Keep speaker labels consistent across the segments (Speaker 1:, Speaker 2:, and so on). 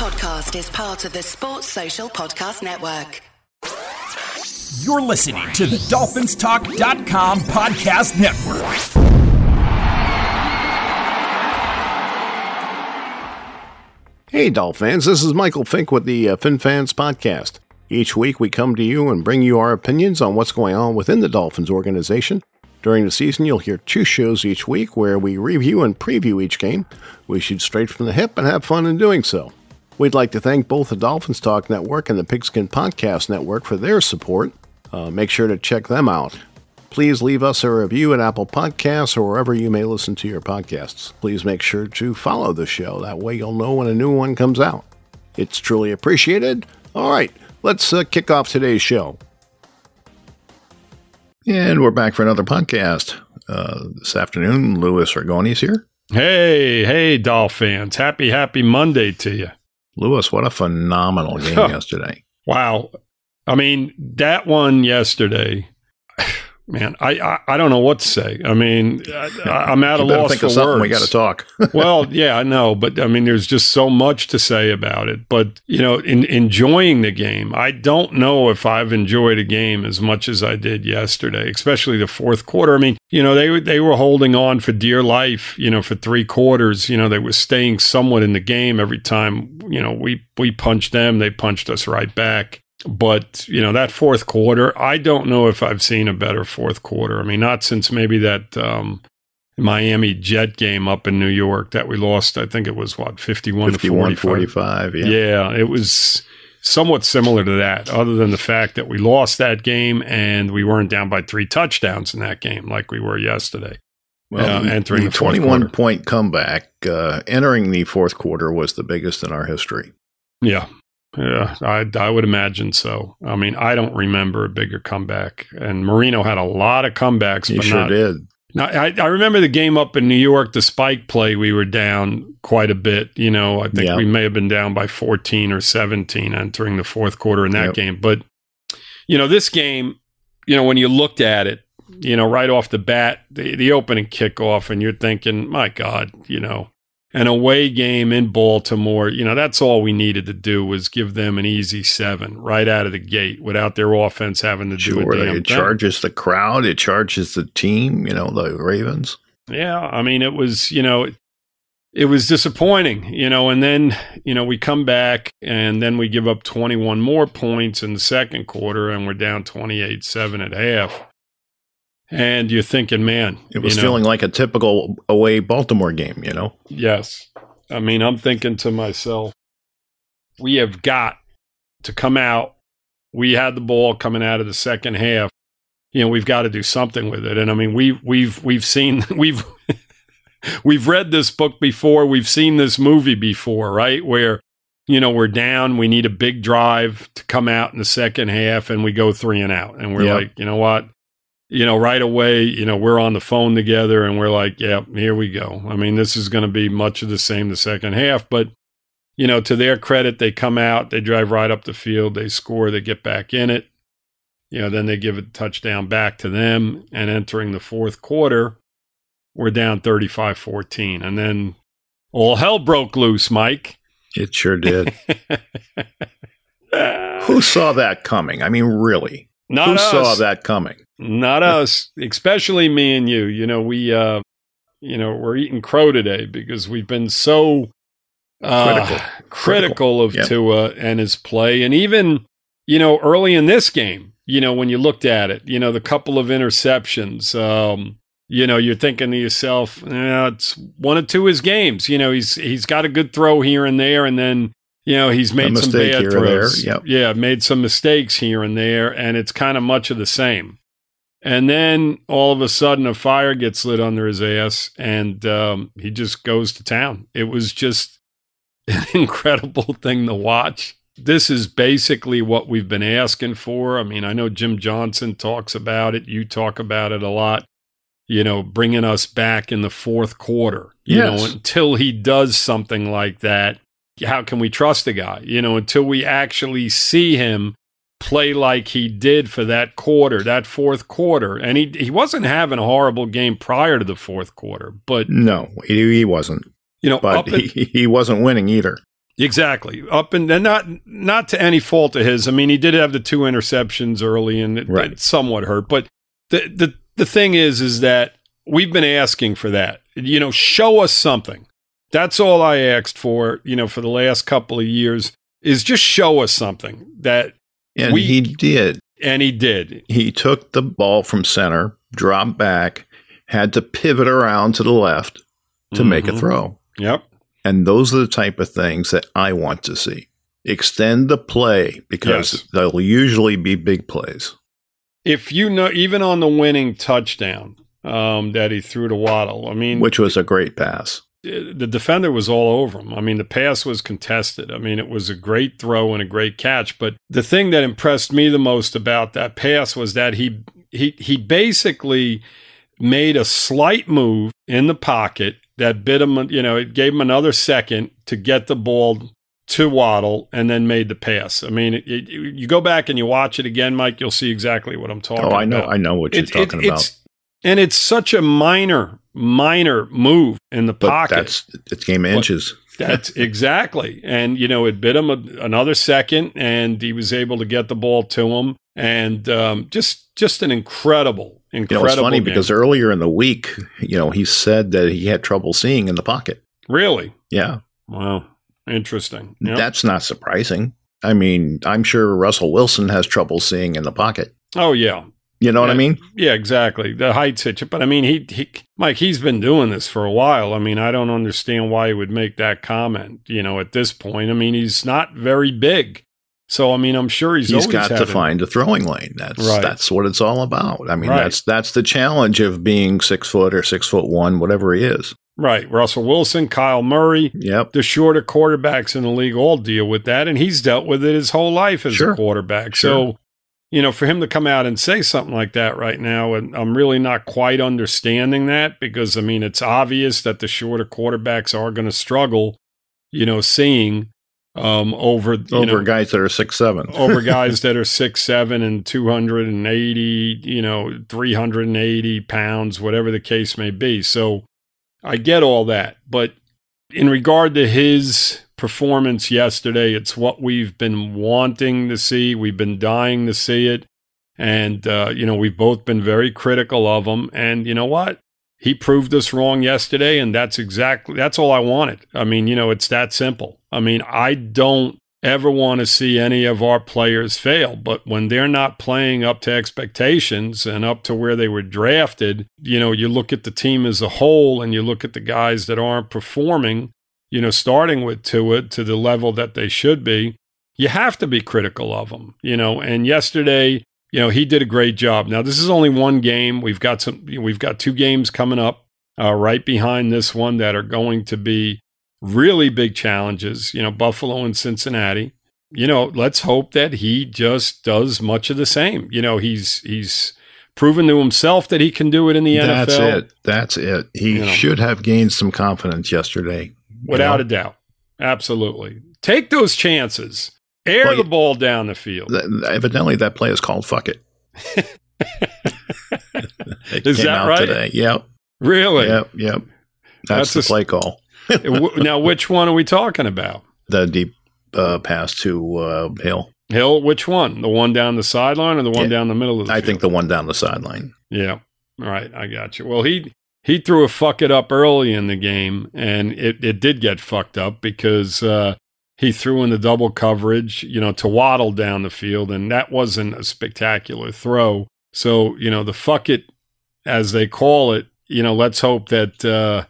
Speaker 1: podcast is part of the Sports Social Podcast Network.
Speaker 2: You're listening to the DolphinsTalk.com podcast network.
Speaker 3: Hey, Dolphins, this is Michael Fink with the uh, FinFans Podcast. Each week we come to you and bring you our opinions on what's going on within the Dolphins organization. During the season, you'll hear two shows each week where we review and preview each game. We shoot straight from the hip and have fun in doing so. We'd like to thank both the Dolphins Talk Network and the Pigskin Podcast Network for their support. Uh, make sure to check them out. Please leave us a review at Apple Podcasts or wherever you may listen to your podcasts. Please make sure to follow the show. That way you'll know when a new one comes out. It's truly appreciated. All right, let's uh, kick off today's show. And we're back for another podcast. Uh, this afternoon, Louis Ragone's here.
Speaker 4: Hey, hey, Dolphins. Happy, happy Monday to you.
Speaker 3: Louis, what a phenomenal game yesterday.
Speaker 4: Wow. I mean, that one yesterday, man, I, I, I don't know what to say. I mean, I, am at a loss
Speaker 3: think
Speaker 4: for
Speaker 3: of something
Speaker 4: words.
Speaker 3: We got to talk.
Speaker 4: well, yeah, I know, but I mean, there's just so much to say about it. But you know, in enjoying the game, I don't know if I've enjoyed a game as much as I did yesterday, especially the fourth quarter. I mean, you know, they they were holding on for dear life. You know, for three quarters. You know, they were staying somewhat in the game every time. You know, we we punched them, they punched us right back. But, you know, that fourth quarter, I don't know if I've seen a better fourth quarter. I mean, not since maybe that um, Miami Jet game up in New York that we lost. I think it was what, 51,
Speaker 3: 51
Speaker 4: to 45.
Speaker 3: 45. Yeah.
Speaker 4: yeah, it was somewhat similar to that, other than the fact that we lost that game and we weren't down by three touchdowns in that game like we were yesterday.
Speaker 3: Well,
Speaker 4: uh, entering
Speaker 3: the
Speaker 4: the
Speaker 3: 21
Speaker 4: quarter.
Speaker 3: point comeback uh, entering the fourth quarter was the biggest in our history.
Speaker 4: Yeah. Yeah, I, I would imagine so. I mean, I don't remember a bigger comeback. And Marino had a lot of comebacks,
Speaker 3: He
Speaker 4: but
Speaker 3: sure
Speaker 4: not,
Speaker 3: did.
Speaker 4: Now, I, I remember the game up in New York, the spike play, we were down quite a bit. You know, I think
Speaker 3: Yeah.
Speaker 4: we may have been down by 14 or 17 entering the fourth quarter in that
Speaker 3: Yep.
Speaker 4: game. But, you know, this game, you know, when you looked at it, you know, right off the bat, the, the opening kickoff, and you're thinking, my God, you know, an away game in Baltimore, you know, that's all we needed to do was give them an easy seven right out of the gate without their offense having to do
Speaker 3: Sure,
Speaker 4: a damn
Speaker 3: it
Speaker 4: thing.
Speaker 3: charges the crowd, it charges the team, you know, the Ravens.
Speaker 4: Yeah, I mean, it was, you know, it was disappointing, you know, and then, you know, we come back and then we give up 21 more points in the second quarter and we're down 28 7 at half. And you're thinking, man,
Speaker 3: It was
Speaker 4: you know,
Speaker 3: feeling like a typical away Baltimore game, you know?
Speaker 4: Yes. I mean, I'm thinking to myself, we have got to come out. We had the ball coming out of the second half. You know, we've got to do something with it. And I mean, we we've we've seen we've we've read this book before. We've seen this movie before, right? Where you know we're down, we need a big drive to come out in the second half, and we go three and out, and we're
Speaker 3: Yeah.
Speaker 4: like, you know what? You know, right away, you know, we're on the phone together and we're like, yeah, here we go. I mean, this is going to be much of the same the second half, but you know, to their credit, they come out, they drive right up the field, they score, they get back in it. You know, then they give a touchdown back to them and entering the fourth quarter, we're down 35-14 and then all hell broke loose, Mike.
Speaker 3: It sure did. Who saw that coming? I mean, really?
Speaker 4: Not
Speaker 3: Who
Speaker 4: us.
Speaker 3: saw that coming?
Speaker 4: Not us, especially me and you. You know, we, uh, you know, we're eating crow today because we've been so uh,
Speaker 3: Critical.
Speaker 4: critical of
Speaker 3: Yep.
Speaker 4: Tua and his play, and even you know early in this game, you know, when you looked at it, you know, the couple of interceptions. Um, you know, you're thinking to yourself, eh, it's one or two of his games. You know, he's he's got a good throw here and there, and then you know he's made some bad throws.
Speaker 3: yep.
Speaker 4: Yeah, made some mistakes here and there, and it's kind of much of the same. And then all of a sudden, a fire gets lit under his ass, and um, he just goes to town. It was just an incredible thing to watch. This is basically what we've been asking for. I mean, I know Jim Johnson talks about it. You talk about it a lot. You know, bringing us back in the fourth quarter. You
Speaker 3: Yes.
Speaker 4: know, until he does something like that, how can we trust the guy? You know, until we actually see him play like he did for that quarter, that fourth quarter. And he he wasn't having a horrible game prior to the fourth quarter, but
Speaker 3: No, he, he wasn't.
Speaker 4: you know,
Speaker 3: But
Speaker 4: in-
Speaker 3: he, he wasn't winning either.
Speaker 4: Exactly. Up and then not not to any fault of his. I mean, he did have the two interceptions early and it,
Speaker 3: Right.
Speaker 4: it somewhat hurt. But the the the thing is is that we've been asking for that. You know, show us something. That's all I asked for, you know, for the last couple of years is just show us something that
Speaker 3: And
Speaker 4: We-
Speaker 3: he did.
Speaker 4: and he did.
Speaker 3: He took the ball from center, dropped back, had to pivot around to the left to make a
Speaker 4: Mhm.
Speaker 3: throw.
Speaker 4: Yep.
Speaker 3: And those are the type of things that I want to see. Extend the play because
Speaker 4: Yes.
Speaker 3: they'll usually be big plays.
Speaker 4: If you know even on the winning touchdown um, that he threw to Waddle, I mean
Speaker 3: which was a great pass.
Speaker 4: The defender was all over him. I mean, the pass was contested. I mean, it was a great throw and a great catch. But the thing that impressed me the most about that pass was that he he he basically made a slight move in the pocket that bit him. You know, it gave him another second to get the ball to Waddle and then made the pass. I mean, it, it, you go back and you watch it again, Mike. You'll see exactly what I'm talking about. Oh.
Speaker 3: I know, I know what you're
Speaker 4: It-
Speaker 3: talking about.
Speaker 4: and it's such a minor, minor move in the
Speaker 3: But
Speaker 4: pocket.
Speaker 3: that's it's game of inches.
Speaker 4: That's exactly. And, you know, it bit him a, another second and he was able to get the ball to him. And um, just just an incredible,
Speaker 3: You know, it's funny
Speaker 4: game.
Speaker 3: because earlier in the week, you know, he said that he had trouble seeing in the pocket.
Speaker 4: really,
Speaker 3: Yeah,
Speaker 4: wow, interesting. Yep.
Speaker 3: that's not surprising. I mean, I'm sure Russell Wilson has trouble seeing in the pocket.
Speaker 4: oh yeah,
Speaker 3: You know what I mean?
Speaker 4: yeah, exactly. The height situation, but I mean, he, he, Mike, he's been doing this for a while. I mean, I don't understand why he would make that comment. You know, at this point, I mean, he's not very big, so I mean, I'm sure he's
Speaker 3: he's got to find a throwing lane. That's
Speaker 4: Right.
Speaker 3: that's what it's all about. I mean,
Speaker 4: Right.
Speaker 3: that's that's the challenge of being six foot or six foot one, whatever he is.
Speaker 4: right. Russell Wilson, Kyle Murray,
Speaker 3: Yep.
Speaker 4: the shorter quarterbacks in the league all deal with that, and he's dealt with it his whole life as
Speaker 3: Sure.
Speaker 4: a quarterback.
Speaker 3: Sure.
Speaker 4: So, you know, for him to come out and say something like that right now, and I'm really not quite understanding that because I mean, it's obvious that the shorter quarterbacks are going to struggle. You know, seeing um, over you
Speaker 3: Over
Speaker 4: know,
Speaker 3: guys that are six seven.
Speaker 4: over guys that are six seven and two hundred and eighty, you know, three hundred and eighty pounds, whatever the case may be. So I get all that, but in regard to his performance yesterday, it's what we've been wanting to see. We've been dying to see it, and uh, you know, we've both been very critical of him. And you know what? He proved us wrong yesterday, and that's exactly that's all I wanted. I mean, you know, it's that simple. I mean, I don't ever want to see any of our players fail. But when they're not playing up to expectations and up to where they were drafted, you know, you look at the team as a whole and you look at the guys that aren't performing, you know, starting with Tua to the level that they should be, you have to be critical of them, you know. And yesterday, you know, he did a great job. Now, this is only one game. We've got some, we've got two games coming up uh, right behind this one that are going to be really big challenges, you know, Buffalo and Cincinnati. You know, let's hope that he just does much of the same. You know, he's he's proven to himself that he can do it in the
Speaker 3: That's
Speaker 4: NFL That's
Speaker 3: it. That's it. He
Speaker 4: You know.
Speaker 3: should have gained some confidence yesterday.
Speaker 4: Without
Speaker 3: know?
Speaker 4: a doubt. Absolutely. Take those chances. Air
Speaker 3: Well,
Speaker 4: the ball down the field.
Speaker 3: Th- evidently, that play is called "fuck it." it
Speaker 4: Is that right?
Speaker 3: today. Yep,
Speaker 4: really?
Speaker 3: yep, yep. That's,
Speaker 4: That's
Speaker 3: the
Speaker 4: a
Speaker 3: play call.
Speaker 4: Now, which one are we talking about?
Speaker 3: The deep uh, pass to uh, Hill.
Speaker 4: Hill, which one? The one down the sideline or the one
Speaker 3: Yeah.
Speaker 4: down the middle of the
Speaker 3: I
Speaker 4: field?
Speaker 3: think the one down the sideline.
Speaker 4: Yeah. All right. I got you. Well, he he threw a fuck it up early in the game, and it, it did get fucked up because uh, he threw in the double coverage, you know, to waddle down the field, and that wasn't a spectacular throw. So, you know, the fuck it, as they call it, you know, let's hope that uh,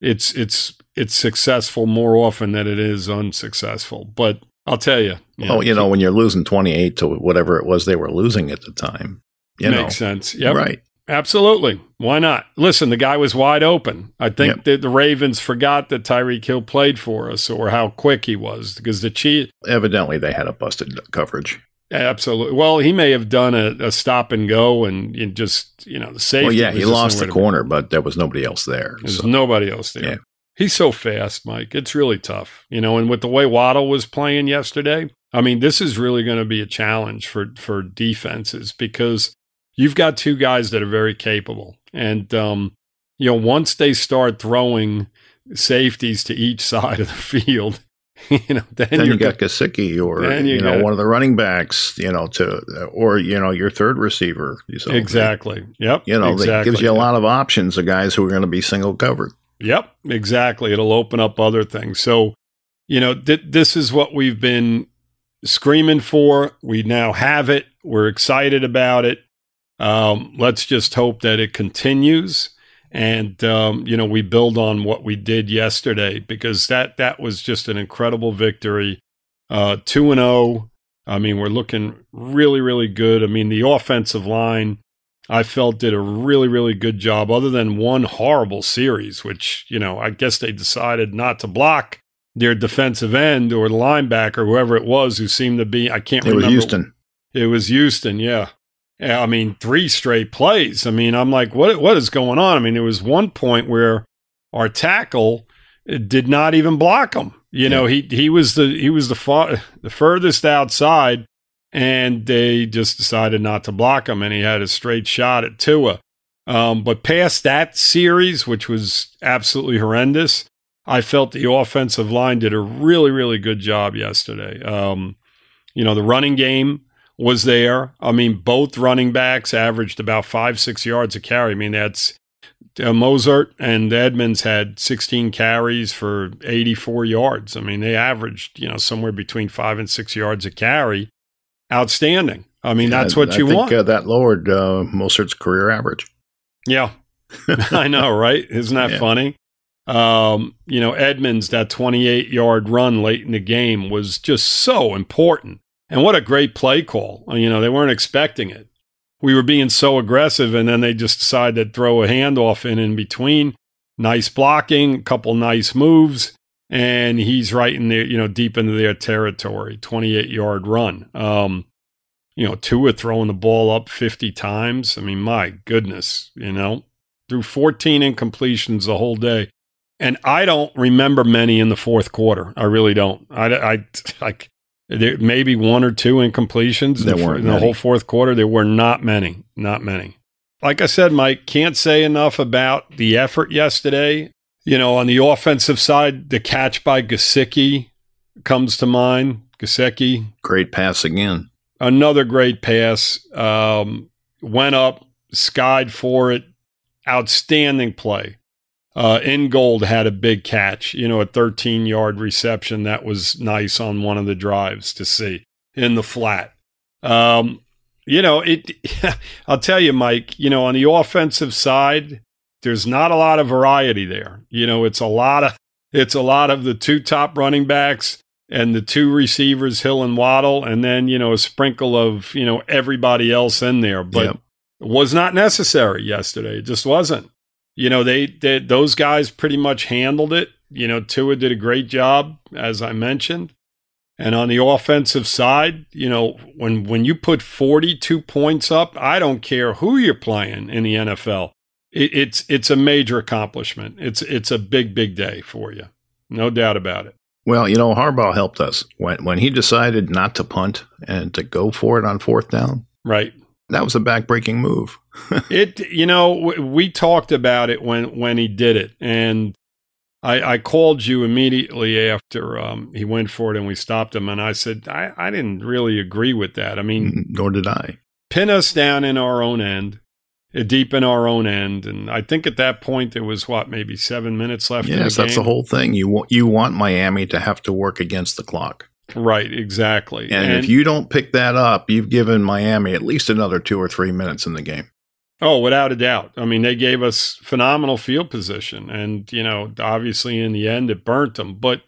Speaker 4: it's it's it's successful more often than it is unsuccessful. But I'll tell you,
Speaker 3: Oh, you know, when you're losing twenty-eight to whatever it was they were losing at the time, you
Speaker 4: makes
Speaker 3: know,
Speaker 4: sense. Yep.
Speaker 3: right?
Speaker 4: Absolutely. Why not? Listen, the guy was wide open. I think
Speaker 3: Yep.
Speaker 4: that the Ravens forgot that Tyreek Hill played for us or how quick he was because the Chiefs.
Speaker 3: Evidently, they had a busted coverage.
Speaker 4: Absolutely. Well, he may have done a, a stop and go and, and just, you know, the safety.
Speaker 3: Well, yeah, he lost the corner, but there was nobody else there.
Speaker 4: There's
Speaker 3: So,
Speaker 4: nobody else there.
Speaker 3: Yeah.
Speaker 4: He's so fast, Mike. It's really tough. You know, and with the way Waddle was playing yesterday, I mean, this is really going to be a challenge for for defenses because you've got two guys that are very capable. And um, you know, once they start throwing safeties to each side of the field, you know, then,
Speaker 3: then you got Gesicki or
Speaker 4: you
Speaker 3: you, know one of the running backs, you know, to or you know your third receiver. So,
Speaker 4: exactly. Yep.
Speaker 3: You know, that
Speaker 4: exactly.
Speaker 3: gives you a lot of options of guys who are going to be single covered.
Speaker 4: Yep, exactly. It'll open up other things. So, you know, th- this is what we've been screaming for. We now have it. We're excited about it. Um, let's just hope that it continues, and um, you know, we build on what we did yesterday because that that was just an incredible victory. Uh, Two and zero. I mean, we're looking really, really good. I mean, the offensive line. I felt did a really, really good job, other than one horrible series, which, you know, I guess they decided not to block their defensive end or the linebacker, whoever it was who seemed to be, I can't remember.
Speaker 3: It was. Houston.
Speaker 4: It was Houston, yeah. Yeah, I mean, three straight plays. I mean, I'm like, what what is going on? I mean, there was one point where our tackle uh, did not even block him. You know, he he was the he was the far, the furthest outside, and they just decided not to block him, and he had a straight shot at Tua. Um, but past that series, which was absolutely horrendous, I felt the offensive line did a really really good job yesterday. Um, you know, the running game was there. I mean, both running backs averaged about five, six yards a carry. I mean, that's uh, Mostert and Edmonds had 16 carries for 84 yards. I mean, they averaged, you know, somewhere between five and six yards a carry. Outstanding. I mean, that's what
Speaker 3: I
Speaker 4: you
Speaker 3: think,
Speaker 4: want.
Speaker 3: Uh, that lowered uh, Mostert's career average.
Speaker 4: Yeah. I know, right? Isn't that
Speaker 3: Yeah.
Speaker 4: funny? Um, you know, Edmonds, that 28 yard run late in the game was just so important. And what a great play call. You know, they weren't expecting it. We were being so aggressive, and then they just decided to throw a handoff in in between. Nice blocking, a couple nice moves, and he's right in there, you know, deep into their territory. 28 yard run. Um, you know, Tua throwing the ball up 50 times. I mean, my goodness, you know, threw 14 incompletions the whole day. And I don't remember many in the fourth quarter. I really don't. I, I, like, there maybe one or two incompletions in,
Speaker 3: There
Speaker 4: the,
Speaker 3: weren't
Speaker 4: in the whole fourth quarter. There were not many, not many. Like I said, Mike, can't say enough about the effort yesterday. You know, on the offensive side, the catch by Gesicki comes to mind. Gesicki,
Speaker 3: Great pass again.
Speaker 4: another great pass. Um, went up, skied for it. Outstanding play. Uh, Ingold had a big catch, you know, a 13 yard reception. That was nice on one of the drives to see in the flat. Um, you know, it, I'll tell you, Mike, you know, on the offensive side, there's not a lot of variety there. You know, it's a lot of, it's a lot of the two top running backs and the two receivers, Hill and Waddle, and then, you know, a sprinkle of, you know, everybody else in there. But
Speaker 3: Yep.
Speaker 4: it was not necessary yesterday. It just wasn't. You know, they, they those guys pretty much handled it. You know, Tua did a great job, as I mentioned. And on the offensive side, you know, when when you put 42 points up, I don't care who you're playing in the NFL. It, it's it's a major accomplishment. It's it's a big big day for you. No doubt about it.
Speaker 3: Well, you know, Harbaugh helped us when when he decided not to punt and to go for it on fourth down.
Speaker 4: Right.
Speaker 3: That was a backbreaking move.
Speaker 4: It you know w- we talked about it when when he did it, and I, I called you immediately after um, he went for it, and we stopped him, and I said I, I didn't really agree with that. I mean,
Speaker 3: Nor did I.
Speaker 4: pin us down in our own end, uh, deep in our own end, and I think at that point there was what maybe seven minutes left. in
Speaker 3: Yes,
Speaker 4: the
Speaker 3: that's the whole thing. You want you want Miami to have to work against the clock,
Speaker 4: right. Exactly.
Speaker 3: and, if you don't pick that up, you've given Miami at least another two or three minutes in the game.
Speaker 4: Oh, without a doubt. I mean, they gave us phenomenal field position. And, you know, obviously in the end, it burnt them. But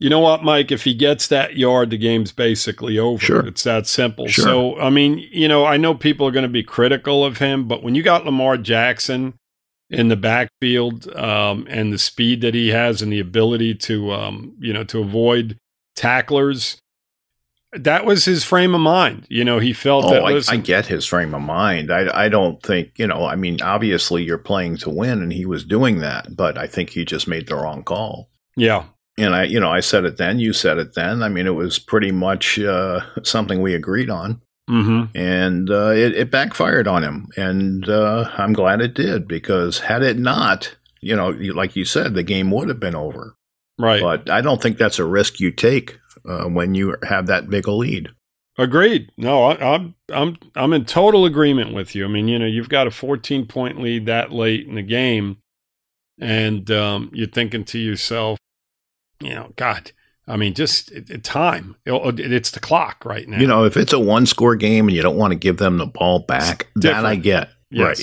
Speaker 4: you know what, Mike? If he gets that yard, the game's basically over.
Speaker 3: Sure.
Speaker 4: It's that simple.
Speaker 3: Sure.
Speaker 4: So, I mean, you know, I know people are going to be critical of him, but when you got Lamar Jackson in the backfield um, and the speed that he has and the ability to, um, you know, to avoid tacklers, that was his frame of mind. You know, he felt that,
Speaker 3: Oh, I,
Speaker 4: listen,
Speaker 3: I get his frame of mind. I, I don't think, you know, I mean, obviously you're playing to win, and he was doing that, but I think he just made the wrong call.
Speaker 4: yeah.
Speaker 3: And I, you know, I said it then, you said it then. I mean, it was pretty much uh, something we agreed on,
Speaker 4: Mm-hmm.
Speaker 3: and uh, it, it backfired on him. And uh, I'm glad it did because had it not, you know, like you said, the game would have been over.
Speaker 4: Right.
Speaker 3: But I don't think that's a risk you take uh, when you have that big a lead.
Speaker 4: Agreed. No, I, I'm I'm I'm in total agreement with you. I mean, you know, you've got a 14 point lead that late in the game, and um, you're thinking to yourself, you know, God, I mean, just time. It, it's the clock right now.
Speaker 3: You know, if it's a one score game and you don't want to give them the ball back, that I get.
Speaker 4: Yes.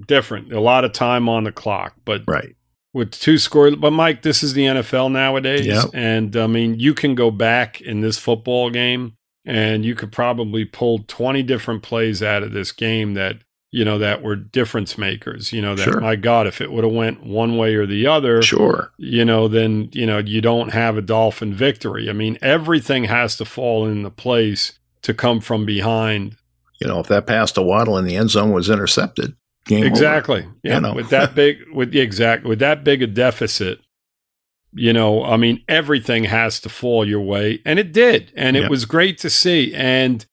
Speaker 3: Right.
Speaker 4: Different. A lot of time on the clock, but
Speaker 3: right
Speaker 4: with two scores. But Mike, this is the NFL nowadays,
Speaker 3: Yep.
Speaker 4: and I mean, you can go back in this football game, and you could probably pull twenty different plays out of this game that you know that were difference makers. You know that
Speaker 3: Sure.
Speaker 4: my God, if it would have went one way or the other,
Speaker 3: Sure.
Speaker 4: you know, then you know you don't have a Dolphin victory. I mean, everything has to fall into place to come from behind.
Speaker 3: You know, if that pass to Waddle in the end zone was intercepted, game over.
Speaker 4: exactly. Yeah,
Speaker 3: You know.
Speaker 4: with that big, with the exact, with that big a deficit, you know, I mean, everything has to fall your way, and it did, and it
Speaker 3: Yep.
Speaker 4: was great to see. And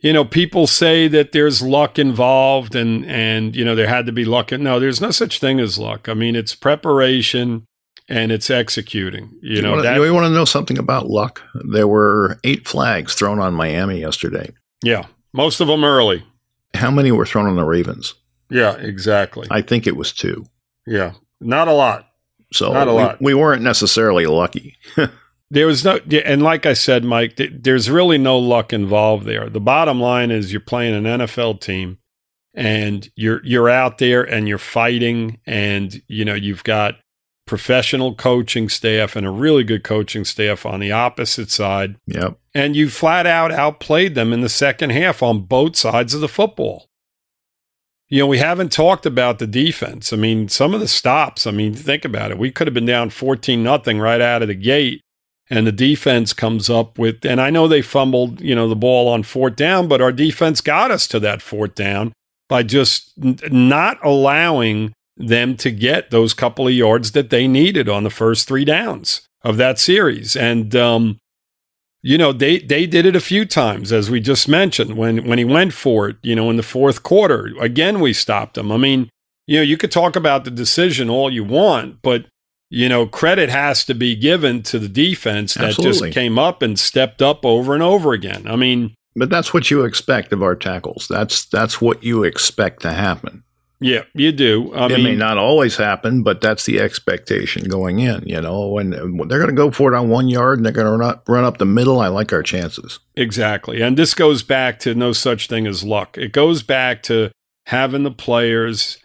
Speaker 4: you know, people say that there's luck involved, and and you know there had to be luck. No, there's no such thing as luck. I mean, it's preparation and it's executing. You,
Speaker 3: You,
Speaker 4: know
Speaker 3: wanna,
Speaker 4: that.
Speaker 3: you want to know something about luck? There were eight flags thrown on Miami yesterday.
Speaker 4: yeah, most of them early.
Speaker 3: How many were thrown on the Ravens?
Speaker 4: Yeah, exactly.
Speaker 3: I think it was two.
Speaker 4: yeah, not a lot.
Speaker 3: So
Speaker 4: Not a
Speaker 3: we,
Speaker 4: lot.
Speaker 3: we weren't necessarily lucky.
Speaker 4: There was no, and like I said, Mike, th- there's really no luck involved there. The bottom line is you're playing an NFL team, and you're you're out there and you're fighting, and you know you've got professional coaching staff and a really good coaching staff on the opposite side,
Speaker 3: Yep.
Speaker 4: and you flat out outplayed them in the second half on both sides of the football. You know, we haven't talked about the defense. I mean, some of the stops, I mean, think about it. We could have been down 14 nothing right out of the gate and the defense comes up with and I know they fumbled, you know, the ball on fourth down, but our defense got us to that fourth down by just n- not allowing them to get those couple of yards that they needed on the first 3 downs of that series. And um you know they they did it a few times as we just mentioned when when he went for it you know in the fourth quarter again we stopped him i mean you know you could talk about the decision all you want but you know credit has to be given to the defense that
Speaker 3: Absolutely.
Speaker 4: just came up and stepped up over and over again i mean
Speaker 3: But that's what you expect of our tackles. That's that's what you expect to happen.
Speaker 4: Yeah you do i
Speaker 3: it
Speaker 4: mean
Speaker 3: may not always happen, but that's the expectation going in. You know, when, when they're going to go for it on one yard and they're going to run up, run up the middle, I like our chances.
Speaker 4: Exactly. And this goes back to no such thing as luck. It goes back to having the players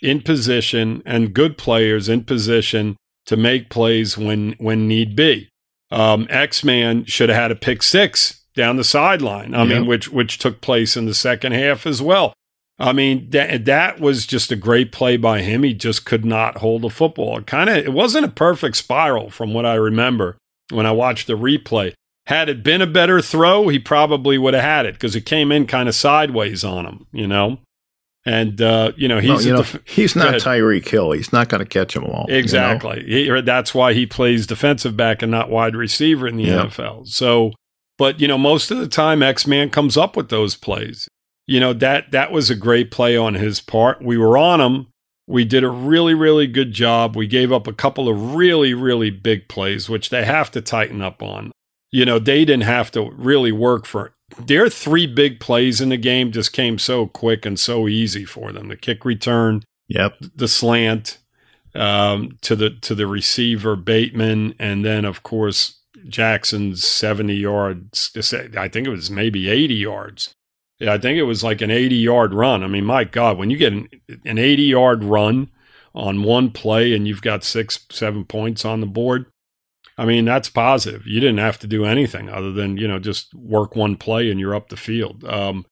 Speaker 4: in position and good players in position to make plays when when need be. Um, X Man should have had a pick six down the sideline. I mean, which which took place in the second half as well. I mean, that that was just a great play by him. He just could not hold the football. It kind of it wasn't a perfect spiral from what I remember when I watched the replay. Had it been a better throw, he probably would have had it because it came in kind of sideways on him, you know. And uh, you know he's
Speaker 3: Well, you
Speaker 4: a
Speaker 3: know,
Speaker 4: def-
Speaker 3: he's not. Tyreek Hill. He's not going to catch them all. you know?
Speaker 4: Exactly. He- that's why he plays defensive back and not wide receiver in the
Speaker 3: Yeah.
Speaker 4: NFL. So, but you know, most of the time, X Man comes up with those plays. You know that that was a great play on his part. We were on him. We did a really, really good job. We gave up a couple of really, really big plays, which they have to tighten up on. You know, they didn't have to really work for their three big plays in the game just came so quick and so easy for them. The kick return,
Speaker 3: Yep.
Speaker 4: the slant um, to the to the receiver Bateman, and then of course Jackson's seventy yards. to say- I think it was maybe eighty yards. Yeah, I think it was like an eighty yard run. I mean, my God, when you get an, an eighty yard run on one play and you've got six seven points on the board. I mean, that's positive. You didn't have to do anything other than, you know, just work one play and you're up the field. Um,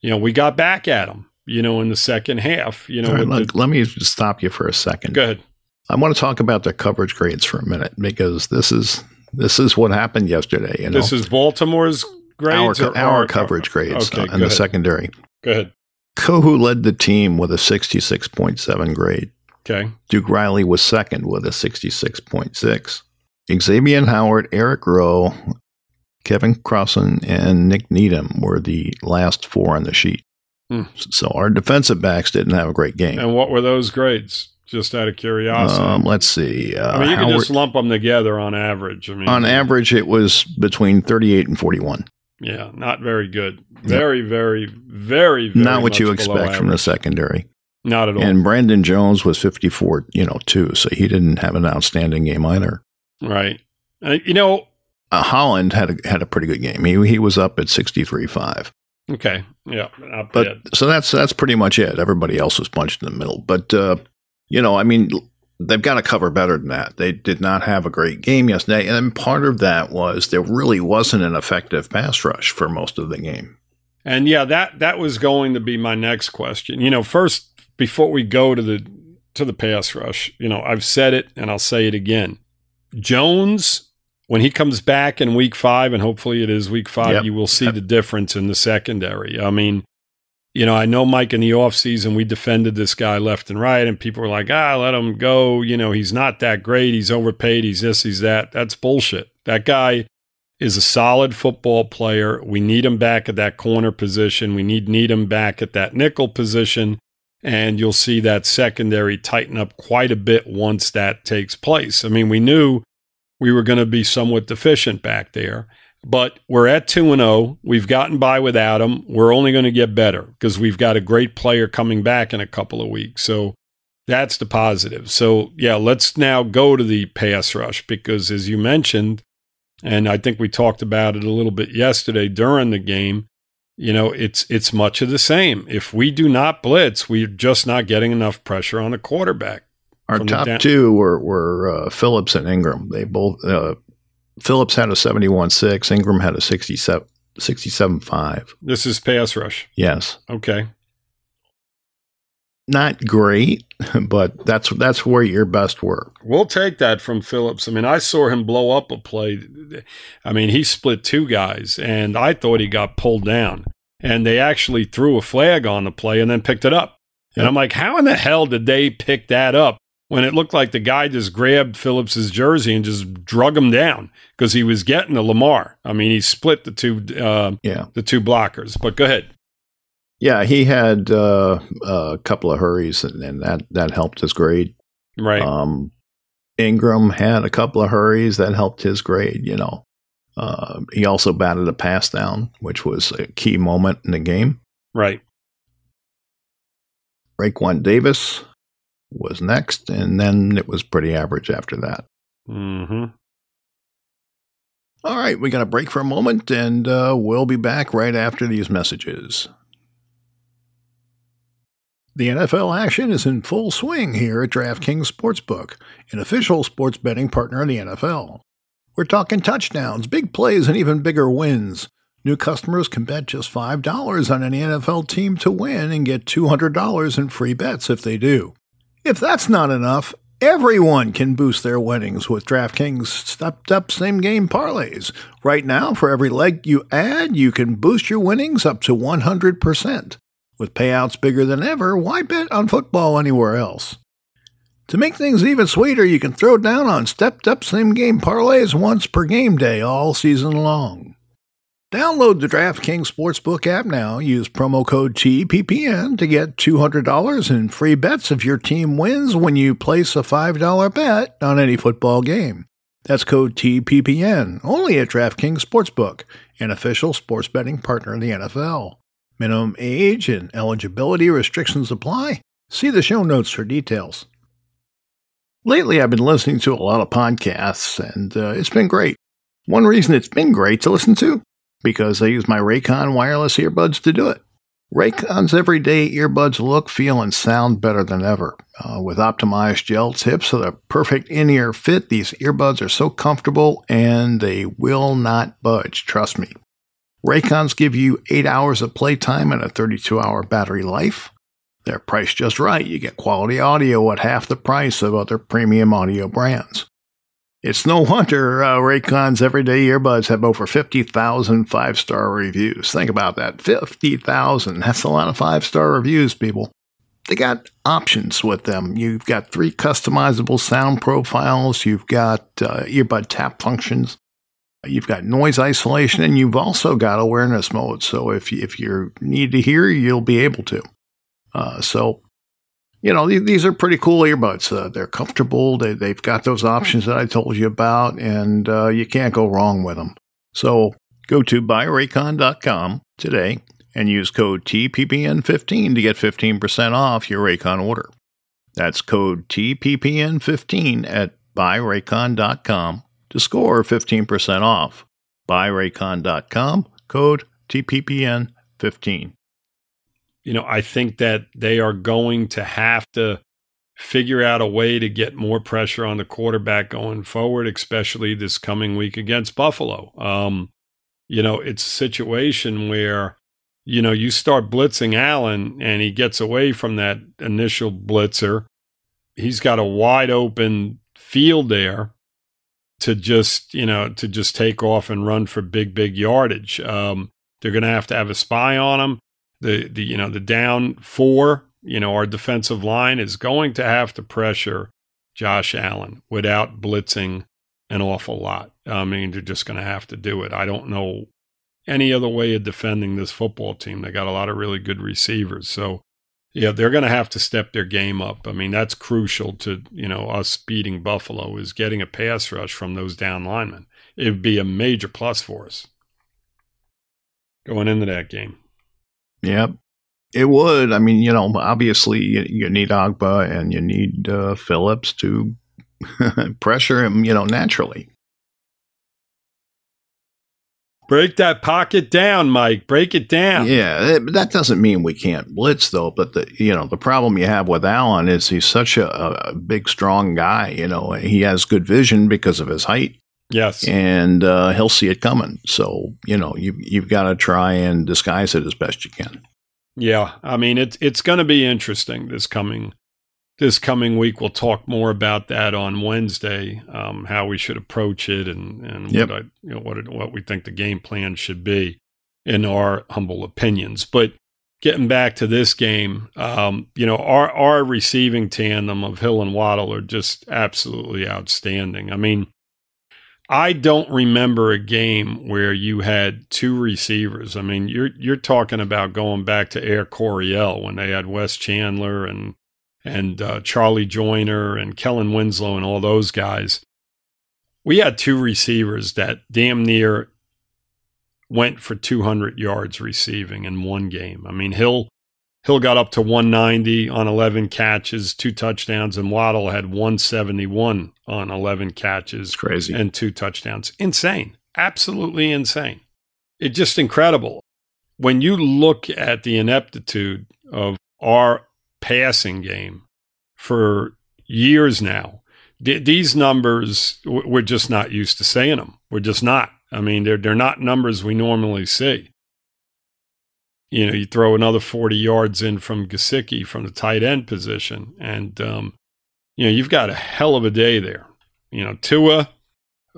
Speaker 4: you know, we got back at them, you know, in the second half, you know,
Speaker 3: right, let,
Speaker 4: the,
Speaker 3: let me just stop you for a second.
Speaker 4: go ahead.
Speaker 3: I want to talk about the coverage grades for a minute because this is this is what happened yesterday. You know,
Speaker 4: This is Baltimore's grades or
Speaker 3: our coverage grades
Speaker 4: Okay,
Speaker 3: in the secondary.
Speaker 4: Go ahead.
Speaker 3: Kohou led the team with a 66.7 grade.
Speaker 4: Okay.
Speaker 3: Duke Riley was second with a 66.6. Xavier Howard, Eric Rowe, Keion Crossen, and Nik Needham were the last four on the sheet.
Speaker 4: Hmm.
Speaker 3: So our defensive backs didn't have a great game.
Speaker 4: And what were those grades? just out of curiosity?
Speaker 3: Um, let's see. Uh,
Speaker 4: I mean, you can
Speaker 3: Howard-
Speaker 4: just lump them together on average. I mean,
Speaker 3: on average, it was between 38 and 41.
Speaker 4: Yeah, not very good. Very, very, very, very
Speaker 3: Not what you expect from the secondary.
Speaker 4: Not at all.
Speaker 3: And Brandon Jones was 54, you know, too. So he didn't have an outstanding game either.
Speaker 4: right. Uh, you know,
Speaker 3: Uh, Holland had a, had a pretty good game. He he was up at 63.5.
Speaker 4: okay, yeah,
Speaker 3: But so that's that's pretty much it. Everybody else was punched in the middle. But uh, you know, I mean, they've got to cover better than that. They did not have a great game yesterday, and part of that was there really wasn't an effective pass rush for most of the game.
Speaker 4: And yeah, that that was going to be my next question. You know, first before we go to the to the pass rush, you know, I've said it and I'll say it again. Jones, when he comes back in week five, and hopefully it is week five,
Speaker 3: Yep.
Speaker 4: you will see the difference in the secondary. I mean, you know, I know Mike in the offseason, we defended this guy left and right, and people were like, ah, let him go. You know, he's not that great. He's overpaid. He's this, he's that. That's bullshit. That guy is a solid football player. We need him back at that corner position. We need need him back at that nickel position. And you'll see that secondary tighten up quite a bit once that takes place. I mean, we knew we were going to be somewhat deficient back there, but we're at 2 and 0. We've gotten by without him. We're only going to get better because we've got a great player coming back in a couple of weeks. So that's the positive. So, yeah, let's now go to the pass rush because, as you mentioned, and I think we talked about it a little bit yesterday during the game. You know, it's it's much of the same. If we do not blitz, we're just not getting enough pressure on the quarterback.
Speaker 3: Our top
Speaker 4: down-
Speaker 3: two were were uh, Phillips and Ingram. They both uh, Phillips had a 71.6, Ingram had a 67 67.5.
Speaker 4: This is pass rush.
Speaker 3: Yes.
Speaker 4: Okay.
Speaker 3: Not great, but that's that's where your best work.
Speaker 4: We'll take that from Phillips. I mean, I saw him blow up a play. I mean, he split two guys, and I thought he got pulled down. And they actually threw a flag on the play and then picked it up. And I'm like, how in the hell did they pick that up when it looked like the guy just grabbed Phillips's jersey and just drug him down because he was getting the Lamar? I mean, he split the two uh,
Speaker 3: Yeah.
Speaker 4: the two blockers. But go ahead.
Speaker 3: Yeah, he had uh, a couple of hurries, and, and that that helped his grade.
Speaker 4: Right.
Speaker 3: Um, Ingram had a couple of hurries that helped his grade. You know, uh, he also batted a pass down, which was a key moment in the game.
Speaker 4: right.
Speaker 3: Raekwon Davis was next, and then it was pretty average after that.
Speaker 4: hmm
Speaker 3: All right, we got a break for a moment, and uh, we'll be back right after these messages. The NFL action is in full swing here at DraftKings Sportsbook, an official sports betting partner of the NFL. We're talking touchdowns, big plays, and even bigger wins. New customers can bet just $5 on any NFL team to win and get $200 in free bets if they do. If that's not enough, everyone can boost their winnings with DraftKings stepped up same game parlays. Right now, for every leg you add, you can boost your winnings up to 100%. With payouts bigger than ever, why bet on football anywhere else? To make things even sweeter, you can throw down on stepped up same game parlays once per game day all season long. Download the DraftKings Sportsbook app now. Use promo code TPPN to get $200 in free bets if your team wins when you place a $5 bet on any football game. That's code TPPN, only at DraftKings Sportsbook, an official sports betting partner of the NFL. Minimum age and eligibility restrictions apply. See the show notes for details. Lately, I've been listening to a lot of podcasts, and uh, it's been great. One reason it's been great to listen to because I use my Raycon wireless earbuds to do it. Raycon's everyday earbuds look, feel, and sound better than ever. Uh, with optimized gel tips for the perfect in ear fit, these earbuds are so comfortable and they will not budge, trust me. Raycons give you 8 hours of playtime and a 32 hour battery life. They're priced just right. You get quality audio at half the price of other premium audio brands. It's no wonder uh, Raycon's everyday earbuds have over 50,000 five star reviews. Think about that 50,000. That's a lot of five star reviews, people. They got options with them. You've got three customizable sound profiles, you've got uh, earbud tap functions, you've got noise isolation, and you've also got awareness mode. So if, if you need to hear, you'll be able to. Uh, so you know, these are pretty cool earbuds. Uh, they're comfortable. They, they've got those options that I told you about, and uh, you can't go wrong with them. So go to buyraycon.com today and use code TPPN15 to get 15% off your Raycon order. That's code TPPN15 at buyraycon.com to score 15% off. Buyraycon.com, code TPPN15
Speaker 4: you know, I think that they are going to have to figure out a way to get more pressure on the quarterback going forward, especially this coming week against Buffalo. Um, you know, it's a situation where, you know, you start blitzing Allen and he gets away from that initial blitzer. He's got a wide open field there to just, you know, to just take off and run for big, big yardage. Um, they're going to have to have a spy on him the the you know the down four, you know, our defensive line is going to have to pressure Josh Allen without blitzing an awful lot. I mean, they're just going to have to do it. I don't know any other way of defending this football team. They got a lot of really good receivers. So, yeah, they're going to have to step their game up. I mean, that's crucial to, you know, us beating Buffalo is getting a pass rush from those down linemen. It would be a major plus for us going into that game.
Speaker 3: Yep. It would. I mean, you know, obviously you, you need Ogbah and you need uh, Phillips to pressure him, you know, naturally.
Speaker 4: Break that pocket down, Mike. Break it down.
Speaker 3: Yeah, that doesn't mean we can't blitz, though. But the you know the problem you have with Allen is he's such a, a big, strong guy. You know, he has good vision because of his height.
Speaker 4: Yes,
Speaker 3: and uh, he'll see it coming. So you know you you've got to try and disguise it as best you can.
Speaker 4: Yeah, I mean it's it's going to be interesting this coming this coming week. We'll talk more about that on Wednesday, um, how we should approach it, and and yep. what I, you know, what it, what we think the game plan should be, in our humble opinions. But getting back to this game, um, you know, our our receiving tandem of Hill and Waddle are just absolutely outstanding. I mean I don't remember a game where you had two receivers. I mean, you're you're talking about going back to Air Coryell when they had Wes Chandler and and uh, Charlie Joiner and Kellen Winslow and all those guys. We had two receivers that damn near went for 200 yards receiving in one game. I mean, Hill Hill got up to 190 on 11 catches, two touchdowns, and Waddle had 171 on 11 catches.
Speaker 3: crazy.
Speaker 4: And two touchdowns. Insane. Absolutely insane. It's just incredible. When you look at the ineptitude of our passing game for years now, these numbers, we're just not used to saying them. We're just not. I mean, they're, they're not numbers we normally see you know, you throw another 40 yards in from Gesicki from the tight end position. And, um, you know, you've got a hell of a day there. You know, Tua,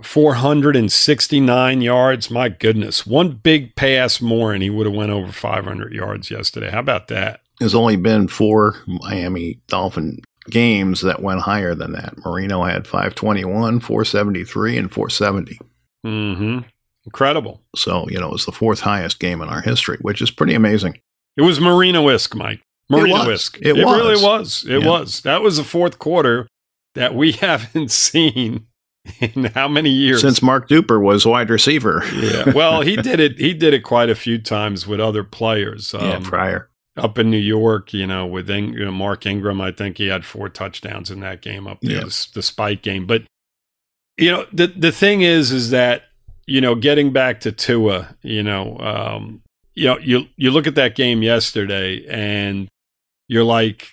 Speaker 4: 469 yards. My goodness. One big pass more and he would have went over 500 yards yesterday. How about that?
Speaker 3: There's only been four Miami Dolphin games that went higher than that. Marino had 521, 473, and 470.
Speaker 4: Mm-hmm. Incredible.
Speaker 3: So, you know, it was the fourth highest game in our history, which is pretty amazing.
Speaker 4: It was Marino-esque, Mike. Marino-esque.
Speaker 3: It,
Speaker 4: it,
Speaker 3: was.
Speaker 4: really was. It yeah. was. That was the fourth quarter that we haven't seen in how many years
Speaker 3: since Mark Duper was wide receiver.
Speaker 4: yeah. Well, he did it. He did it quite a few times with other players.
Speaker 3: Um, yeah, prior
Speaker 4: up in New York, you know, with you know, Mark Ingram, I think he had four touchdowns in that game up there, yeah. the, the spike game. But you know, the the thing is, is that you know, getting back to Tua, you know, um, you know, you you look at that game yesterday, and you're like,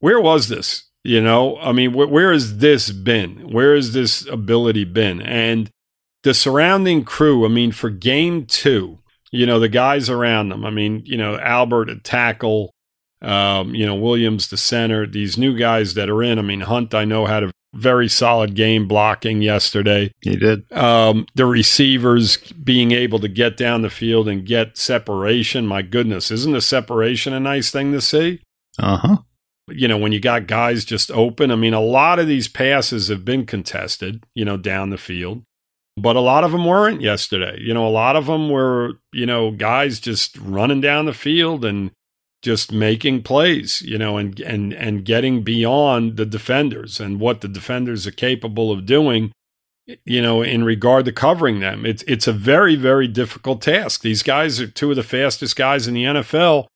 Speaker 4: where was this? You know, I mean, wh- where has this been? Where has this ability been? And the surrounding crew. I mean, for game two, you know, the guys around them. I mean, you know, Albert at tackle, um, you know, Williams the center. These new guys that are in. I mean, Hunt, I know had a very solid game blocking yesterday.
Speaker 3: He did.
Speaker 4: Um, the receivers being able to get down the field and get separation. My goodness, isn't the separation a nice thing to see?
Speaker 3: Uh huh.
Speaker 4: You know, when you got guys just open, I mean, a lot of these passes have been contested, you know, down the field, but a lot of them weren't yesterday. You know, a lot of them were, you know, guys just running down the field and just making plays, you know, and and and getting beyond the defenders and what the defenders are capable of doing, you know, in regard to covering them. It's it's a very very difficult task. These guys are two of the fastest guys in the NFL,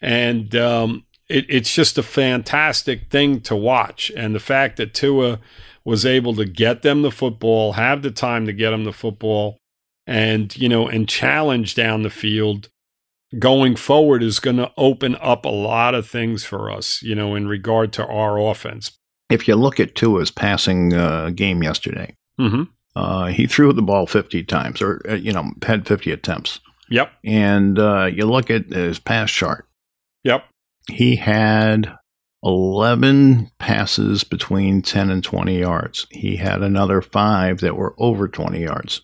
Speaker 4: and um, it, it's just a fantastic thing to watch. And the fact that Tua was able to get them the football, have the time to get them the football, and you know, and challenge down the field going forward is going to open up a lot of things for us, you know, in regard to our offense.
Speaker 3: If you look at Tua's passing uh, game yesterday,
Speaker 4: Mm-hmm.
Speaker 3: uh, he threw the ball 50 times or, uh, you know, had 50 attempts.
Speaker 4: Yep.
Speaker 3: And uh, you look at his pass chart,
Speaker 4: Yep.
Speaker 3: he had 11 passes between 10 and 20 yards. He had another five that were over 20 yards.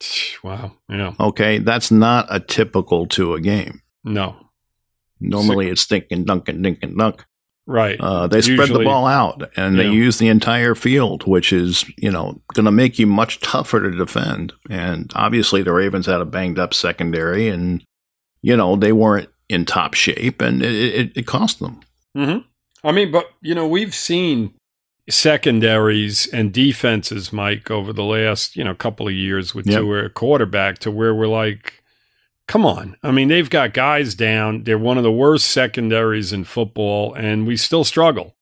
Speaker 4: Wow. Yeah.
Speaker 3: Okay, that's not a typical Tua game.
Speaker 4: No.
Speaker 3: Normally it's dink and dunk and dink and dunk.
Speaker 4: Right.
Speaker 3: Uh, they spread the ball out and they use the entire field, which is, you know, going to make you much tougher to defend. And obviously the Ravens had a banged up secondary and, you know, they weren't in top shape and it, it, it cost them.
Speaker 4: hmm I mean, but you know, we've seen secondaries and defenses, Mike, over the last you know couple of years with
Speaker 3: Yep.
Speaker 4: Tua quarterback, to where we're like, come on. I mean, they've got guys down. They're one of the worst secondaries in football, and we still struggle.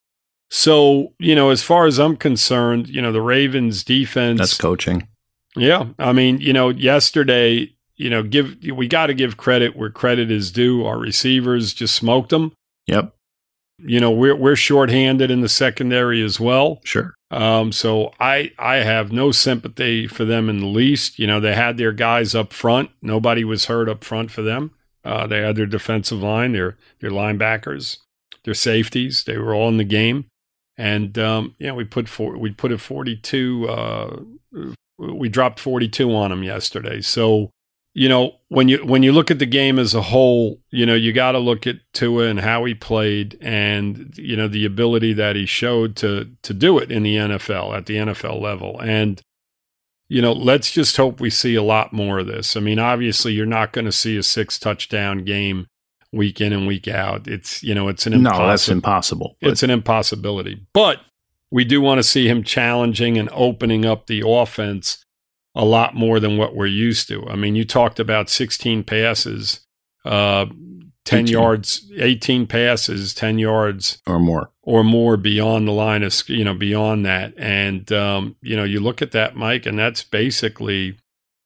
Speaker 4: So, you know, as far as I'm concerned, you know, the Ravens defense.
Speaker 3: That's coaching.
Speaker 4: Yeah, I mean, you know, yesterday, you know, give we got to give credit where credit is due. Our receivers just smoked them.
Speaker 3: Yep,
Speaker 4: You know, we're we're shorthanded in the secondary as well.
Speaker 3: sure.
Speaker 4: Um, so I I have no sympathy for them in the least. You know, they had their guys up front. Nobody was hurt up front for them. Uh, they had their defensive line, their their linebackers, their safeties. They were all in the game, and um, yeah, we put four, we put a forty two. Uh, we dropped forty two on them yesterday. So you know when you when you look at the game as a whole, you know you got to look at Tua and how he played, and you know the ability that he showed to to do it in the NFL at the NFL level, and you know let's just hope we see a lot more of this. I mean, obviously you're not going to see a six touchdown game week in and week out. It's you know it's an
Speaker 3: No, that's
Speaker 4: impossible
Speaker 3: impossible. But
Speaker 4: it's an impossibility. But we do want to see him challenging and opening up the offense a lot more than what we're used to. I mean, you talked about 16 passes, uh, 10
Speaker 3: 18.
Speaker 4: yards, 18 passes, 10 yards
Speaker 3: or more.
Speaker 4: or more beyond the line of, you know, beyond that. And, um, you know, you look at that, Mike, and that's basically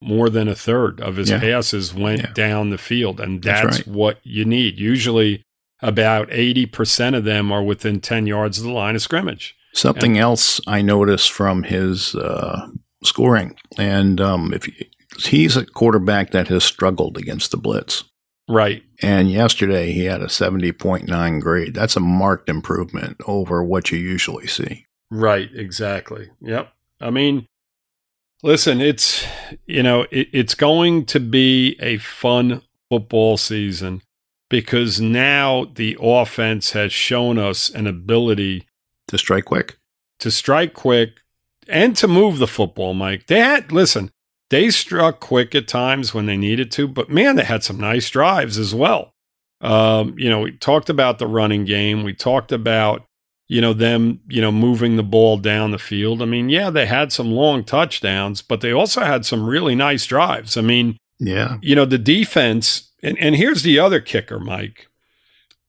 Speaker 4: more than a third of his
Speaker 3: Yeah.
Speaker 4: passes went
Speaker 3: Yeah.
Speaker 4: down the field. And
Speaker 3: That's
Speaker 4: that's,
Speaker 3: right.
Speaker 4: what you need. Usually about 80% of them are within 10 yards of the line of scrimmage.
Speaker 3: Something else I noticed from his uh, scoring, and um, if he, he's a quarterback that has struggled against the blitz,
Speaker 4: Right.
Speaker 3: and yesterday he had a seventy point nine grade. That's a marked improvement over what you usually see.
Speaker 4: Right, exactly. Yep. I mean, listen, it's you know, it, it's going to be a fun football season because now the offense has shown us an ability
Speaker 3: To strike quick,
Speaker 4: to strike quick and to move the football, Mike. They had listen, they struck quick at times when they needed to, but man, they had some nice drives as well. Um, you know, we talked about the running game. We talked about, you know, them, you know, moving the ball down the field. I mean, yeah, they had some long touchdowns, but they also had some really nice drives. I mean,
Speaker 3: yeah,
Speaker 4: you know, the defense, and, and here's the other kicker, Mike.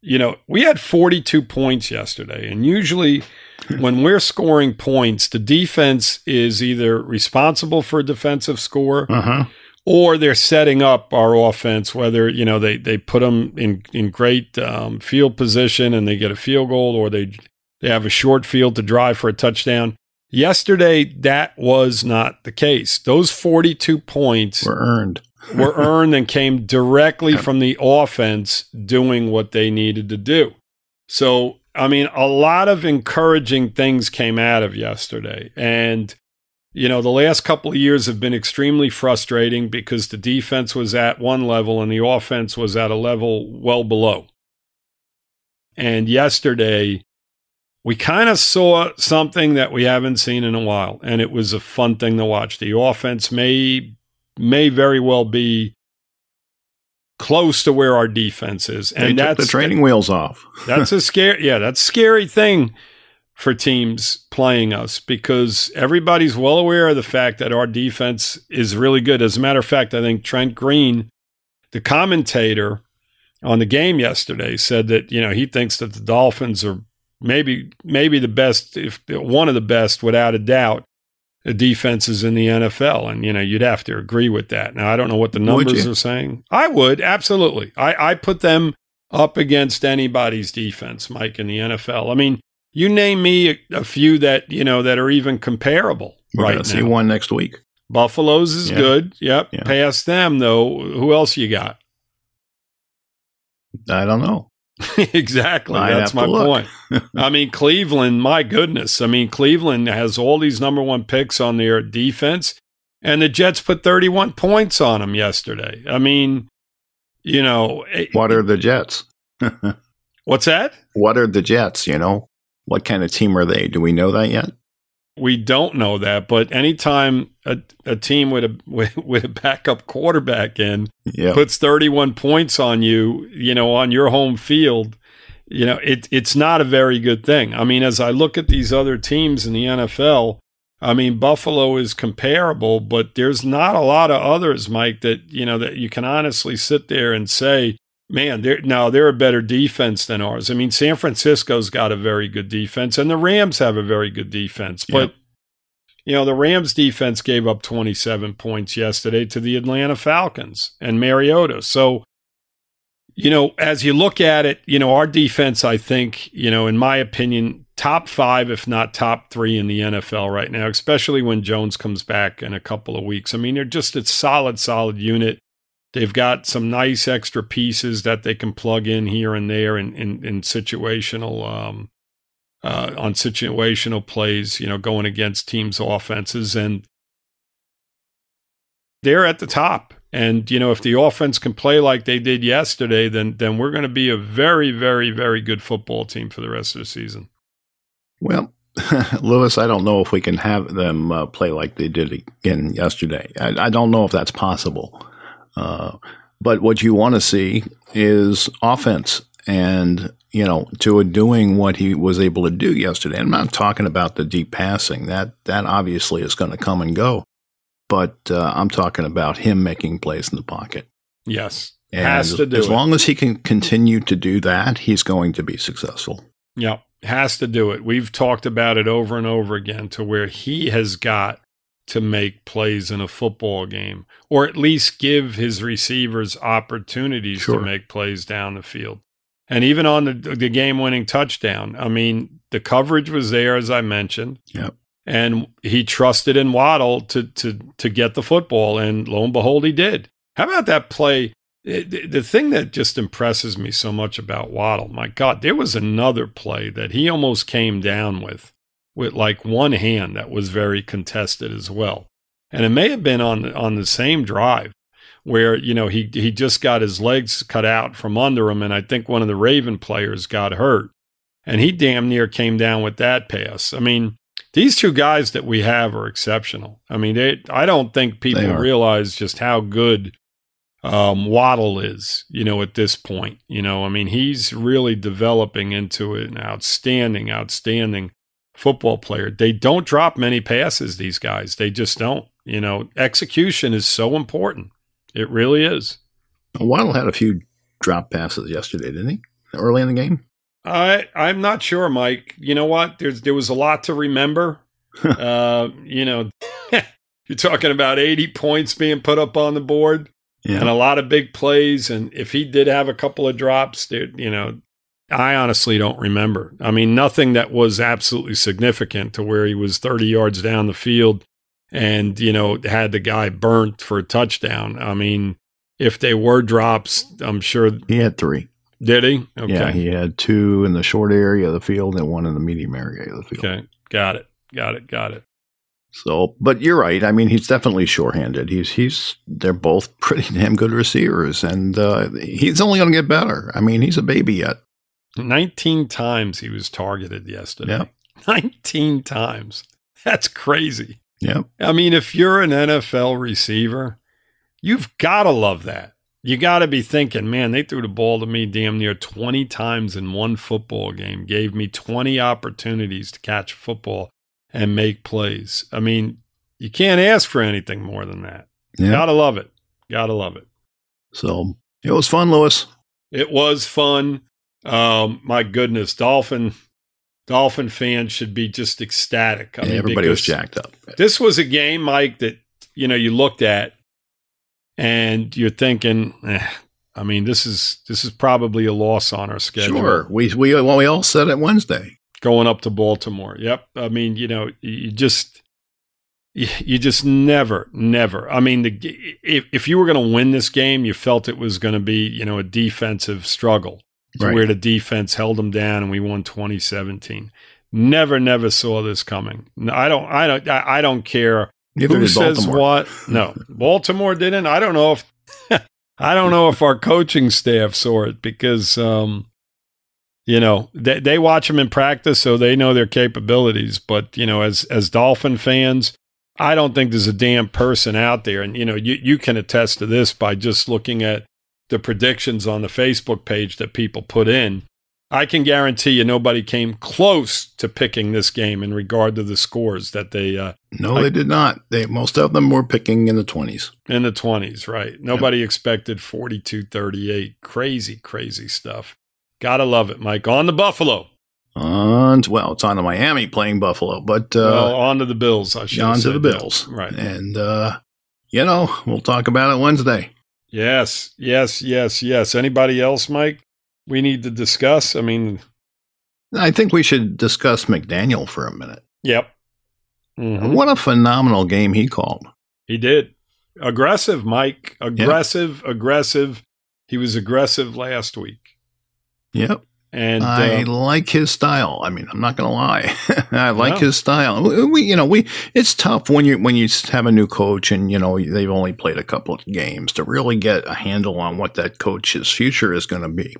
Speaker 4: You know, we had 42 points yesterday, and usually when we're scoring points, the defense is either responsible for a defensive score
Speaker 3: uh huh,
Speaker 4: or they're setting up our offense, whether, you know, they, they put them in, in great um, field position and they get a field goal or they, they have a short field to drive for a touchdown. Yesterday, that was not the case. Those 42 points
Speaker 3: were earned.
Speaker 4: Were earned and came directly from the offense doing what they needed to do. So, I mean, a lot of encouraging things came out of yesterday. And, you know, the last couple of years have been extremely frustrating because the defense was at one level and the offense was at a level well below. And yesterday, we kind of saw something that we haven't seen in a while, and it was a fun thing to watch. The offense may may very well be close to where our defense is.
Speaker 3: And they that's the training wheels off.
Speaker 4: that's a scary, yeah, that's a scary thing for teams playing us because everybody's well aware of the fact that our defense is really good. As a matter of fact, I think Trent Green, the commentator on the game yesterday, said that you know he thinks that the Dolphins are maybe maybe the best, if one of the best, without a doubt, defenses in the NFL. And you know you'd have to agree with that. Now I don't know what the numbers are saying. I would absolutely. I I put them up against anybody's defense, Mike, in the NFL. I mean you name me a, a few that you know that are even comparable
Speaker 3: We're
Speaker 4: right now.
Speaker 3: See one next week.
Speaker 4: Buffaloes is yeah. good. Yep. Yeah. Past them though, who else you got?
Speaker 3: I don't know.
Speaker 4: exactly. That's my point. I mean, Cleveland, my goodness. I mean, Cleveland has all these number one picks on their defense, and the Jets put 31 points on them yesterday. I mean, you know.
Speaker 3: Eh, what are eh, the Jets?
Speaker 4: what's that?
Speaker 3: What are the Jets, you know? What kind of team are they? Do we know that yet?
Speaker 4: We don't know that, but anytime a, a team with a with, with a backup quarterback in yep. puts 31 points on you, you know, on your home field, you know, it it's not a very good thing. I mean, as I look at these other teams in the NFL, I mean, Buffalo is comparable, but there's not a lot of others, Mike, that you know that you can honestly sit there and say, man, they're now they're a better defense than ours. I mean, San Francisco's got a very good defense, and the Rams have a very good defense. But you know, the Rams defense gave up 27 points yesterday to the Atlanta Falcons and Mariota. So, you know, as you look at it, you know, our defense, I think, you know, in my opinion, top five, if not top three in the NFL right now, especially when Jones comes back in a couple of weeks. I mean, they're just a solid, solid unit. They've got some nice extra pieces that they can plug in here and there in, in, in situational um, uh, on situational plays, you know, going against teams' offenses, and they're at the top. And you know, if the offense can play like they did yesterday, then then we're going to be a very, very, very good football team for the rest of the season.
Speaker 3: Well, Louis, I don't know if we can have them uh, play like they did again yesterday. I, I don't know if that's possible. Uh, but what you want to see is offense and you know to doing what he was able to do yesterday. I'm not talking about the deep passing that that obviously is going to come and go, but uh, I'm talking about him making plays in the pocket.
Speaker 4: Yes,
Speaker 3: and has to do as it. long as he can continue to do that, he's going to be successful.
Speaker 4: Yep, has to do it. We've talked about it over and over again to where he has got to make plays in a football game, or at least give his receivers opportunities sure. to make plays down the field. And even on the, the game winning touchdown, I mean, the coverage was there, as I mentioned.
Speaker 3: Yep.
Speaker 4: And he trusted in Waddle to, to, to get the football. And lo and behold, he did. How about that play? The thing that just impresses me so much about Waddle, my God, there was another play that he almost came down with with like one hand that was very contested as well. And it may have been on on the same drive where you know he he just got his legs cut out from under him, and I think one of the Raven players got hurt, and he damn near came down with that pass. I mean, these two guys that we have are exceptional. I mean, they, I don't think people realize just how good um, Waddle is, you know, at this point. You know, I mean, he's really developing into an outstanding, outstanding football player. They don't drop many passes, these guys. They just don't. You know, execution is so important. It really is.
Speaker 3: Waddle had a few drop passes yesterday, didn't he? Early in the game?
Speaker 4: I I'm not sure, Mike. You know what? There's there was a lot to remember. uh, you know, you're talking about 80 points being put up on the board yeah. and a lot of big plays. And if he did have a couple of drops, there, you know, I honestly don't remember. I mean, nothing that was absolutely significant to where he was 30 yards down the field and, you know, had the guy burnt for a touchdown. I mean, if they were drops, I'm sure.
Speaker 3: He had three.
Speaker 4: Did he?
Speaker 3: Okay. Yeah, he had two in the short area of the field and one in the medium area of the field.
Speaker 4: Okay. Got it. Got it. Got it.
Speaker 3: So, but you're right. I mean, he's definitely sure-handed. He's he's they're both pretty damn good receivers, and uh, he's only going to get better. I mean, he's a baby yet.
Speaker 4: 19 times he was targeted yesterday. Yep. 19 times. That's crazy.
Speaker 3: Yeah.
Speaker 4: I mean, if you're an NFL receiver, you've got to love that. you got to be thinking, man, they threw the ball to me damn near 20 times in one football game, gave me 20 opportunities to catch football and make plays. I mean, you can't ask for anything more than that.
Speaker 3: Yeah.
Speaker 4: Gotta love it. Gotta love it.
Speaker 3: So it was fun, Louis.
Speaker 4: It was fun. Um, my goodness, Dolphin Dolphin fans should be just ecstatic. I
Speaker 3: Yeah,
Speaker 4: mean,
Speaker 3: everybody was jacked up.
Speaker 4: This was a game, Mike, that you know you looked at and you're thinking, eh, I mean, this is this is probably a loss on our schedule.
Speaker 3: Sure. We we well, we all said it Wednesday.
Speaker 4: going up to Baltimore. Yep. I mean, you know, you just you just never, never. I mean, the, if if you were going to win this game, you felt it was going to be, you know, a defensive struggle
Speaker 3: Right.
Speaker 4: where the defense held them down, and we won 2017. Never, never saw this coming. No, I don't. I don't. I I don't care
Speaker 3: Neither
Speaker 4: who says
Speaker 3: Baltimore.
Speaker 4: what. No, Baltimore didn't. I don't know if. I don't know if our coaching staff saw it because, um, you know, they they watch them in practice, so they know their capabilities. But you know, as as Dolphin fans, I don't think there's a damn person out there, and you know, you you can attest to this by just looking at the predictions on the Facebook page that people put in. I can guarantee you nobody came close to picking this game in regard to the scores that they uh,
Speaker 3: No, they did not. They most of them were picking in the twenties.
Speaker 4: in the 20s, right? Nobody expected 42 38. Crazy, crazy stuff. Gotta love it, Mike. On the Buffalo.
Speaker 3: And well, it's on to Miami playing Buffalo, but uh,
Speaker 4: well, on to the Bills, I should
Speaker 3: on to the
Speaker 4: that.
Speaker 3: Bills,
Speaker 4: Right.
Speaker 3: And uh, you know, we'll talk about it Wednesday.
Speaker 4: Yes, yes, yes, yes. Anybody else, Mike, we need to discuss? I mean,
Speaker 3: I think we should discuss McDaniel for a minute.
Speaker 4: yep. Mhm.
Speaker 3: What a phenomenal game he called.
Speaker 4: He did. Aggressive, Mike. Aggressive, aggressive. He was aggressive last week.
Speaker 3: Yep.
Speaker 4: And
Speaker 3: I
Speaker 4: uh,
Speaker 3: like his style. I mean, I'm not going to lie. I like
Speaker 4: No.
Speaker 3: his style. We, you know, we it's tough when you when you have a new coach and you know they've only played a couple of games to really get a handle on what that coach's future is going to be.